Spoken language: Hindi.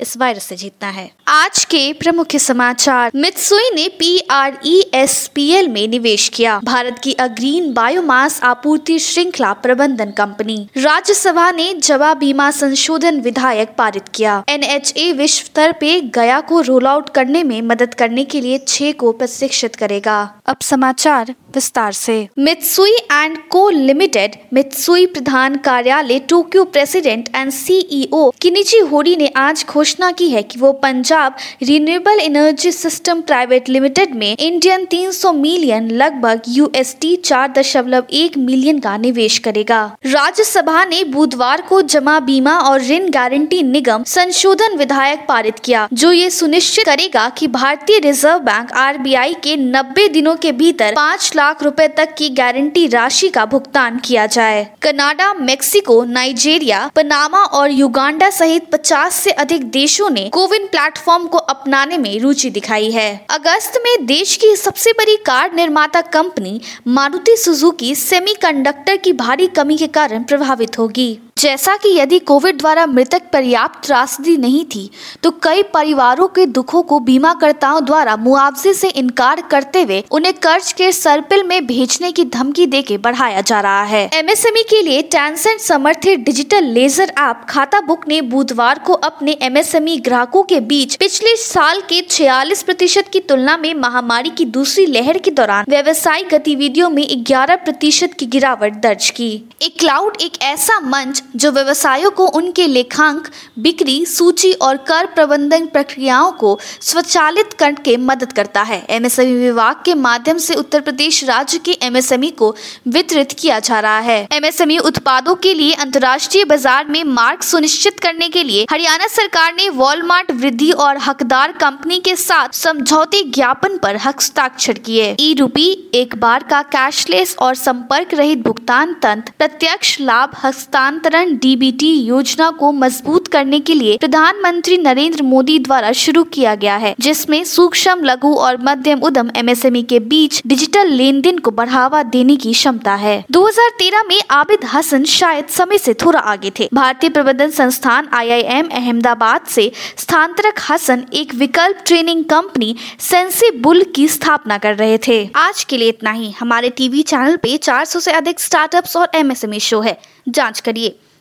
इस वायरस से जीतना है। आज के प्रमुख समाचार। मित्सुई ने P R E S P L में निवेश किया। भारत की अग्रीन बायोमास आपूर्ति श्रृंखला प्रबंधन कंपनी। राज्यसभा ने जवाब बीमा संशोधन विधायक पारित किया। एन एच ए विश्व स्तर पे गया को रोल आउट करने में मदद करने के लिए छह को प्रशिक्षित करेगा। अब समाचार विस्तार से। Mitsui and co limited Mitsui प्रधान कार्यालय Tokyo president and CEO Kinichi Hori ने आज की है कि वो Punjab renewable energy system private limited में इंडियन 300 मिलियन लगभग यूएसटी चार दशमलव एक मिलियन का निवेश करेगा। राज्यसभा ने बुधवार को जमा बीमा और ऋण गारंटी निगम संशोधन विधायक पारित किया, जो ये सुनिश्चित करेगा कि भारतीय रिज़र्व बैंक आरबीआई के 90 दिनों के भीतर पाँच लाख रुपए तक की गारंटी राशि का भुगतान किया जाए। कनाडा, मेक्सिको, नाइजीरिया, पनामा और युगांडा सहित 50 से अधिक देशों ने कोविन प्लेटफॉर्म को अपनाने में रुचि दिखाई है। अगस्त में देश की सबसे बड़ी कार निर्माता कंपनी मारुति सुजुकी सेमीकंडक्टर की भारी कमी के कारण प्रभावित होगी। जैसा कि यदि कोविड द्वारा मृतक पर्याप्त त्रासदी नहीं थी तो कई परिवारों के दुखों को बीमाकर्ताओं द्वारा मुआवजे से इनकार करते हुए उन्हें कर्ज के सर्पिल में भेजने की धमकी देके बढ़ाया जा रहा है। एमएसएमई के लिए टैंसेंट समर्थित digital ledger app Khatabook ने बुधवार को अपने एमएसएमई ग्राहकों के बीच पिछले साल के छियालीस प्रतिशत की तुलना में महामारी की दूसरी लहर के दौरान व्यवसायिक गतिविधियों में ग्यारह प्रतिशत की गिरावट दर्ज की। एक क्लाउड एक ऐसा मंच जो व्यवसायों को उनके लेखांक, बिक्री, सूची और कर प्रबंधन प्रक्रियाओं को स्वचालित करके मदद करता है। एमएसएमई विभाग के माध्यम से उत्तर प्रदेश राज्य के एमएसएमई को वितरित किया जा रहा है। एमएसएमई उत्पादों के लिए अंतर्राष्ट्रीय बाज़ार में मार्ग सुनिश्चित करने के लिए हरियाणा सरकार ने वॉलमार्ट वृद्धि और हकदार कंपनी के साथ समझौते ज्ञापन पर हस्ताक्षर किए। ई रूपी एक बार का कैशलेस और संपर्क रहित भुगतान तंत्र प्रत्यक्ष लाभ हस्तांतरण वितरण डीबीटी योजना को मज़बूत करने के लिए प्रधानमंत्री नरेंद्र मोदी द्वारा शुरू किया गया है, जिसमें सूक्ष्म, लघु और मध्यम उद्यम एमएसएमई के बीच डिजिटल लेन देन को बढ़ावा देने की क्षमता है। 2013 में आबिद हसन शायद समय से थोड़ा आगे थे। भारतीय प्रबंधन संस्थान आईआईएम अहमदाबाद से स्थानांतरक हसन एक विकल्प ट्रेनिंग कंपनी सेंसी बुल की स्थापना कर रहे थे। आज के लिए इतना ही। हमारे टीवी चैनल पे 400 से अधिक स्टार्टअप्स और एमएसएमई शो है। जाँच करिए।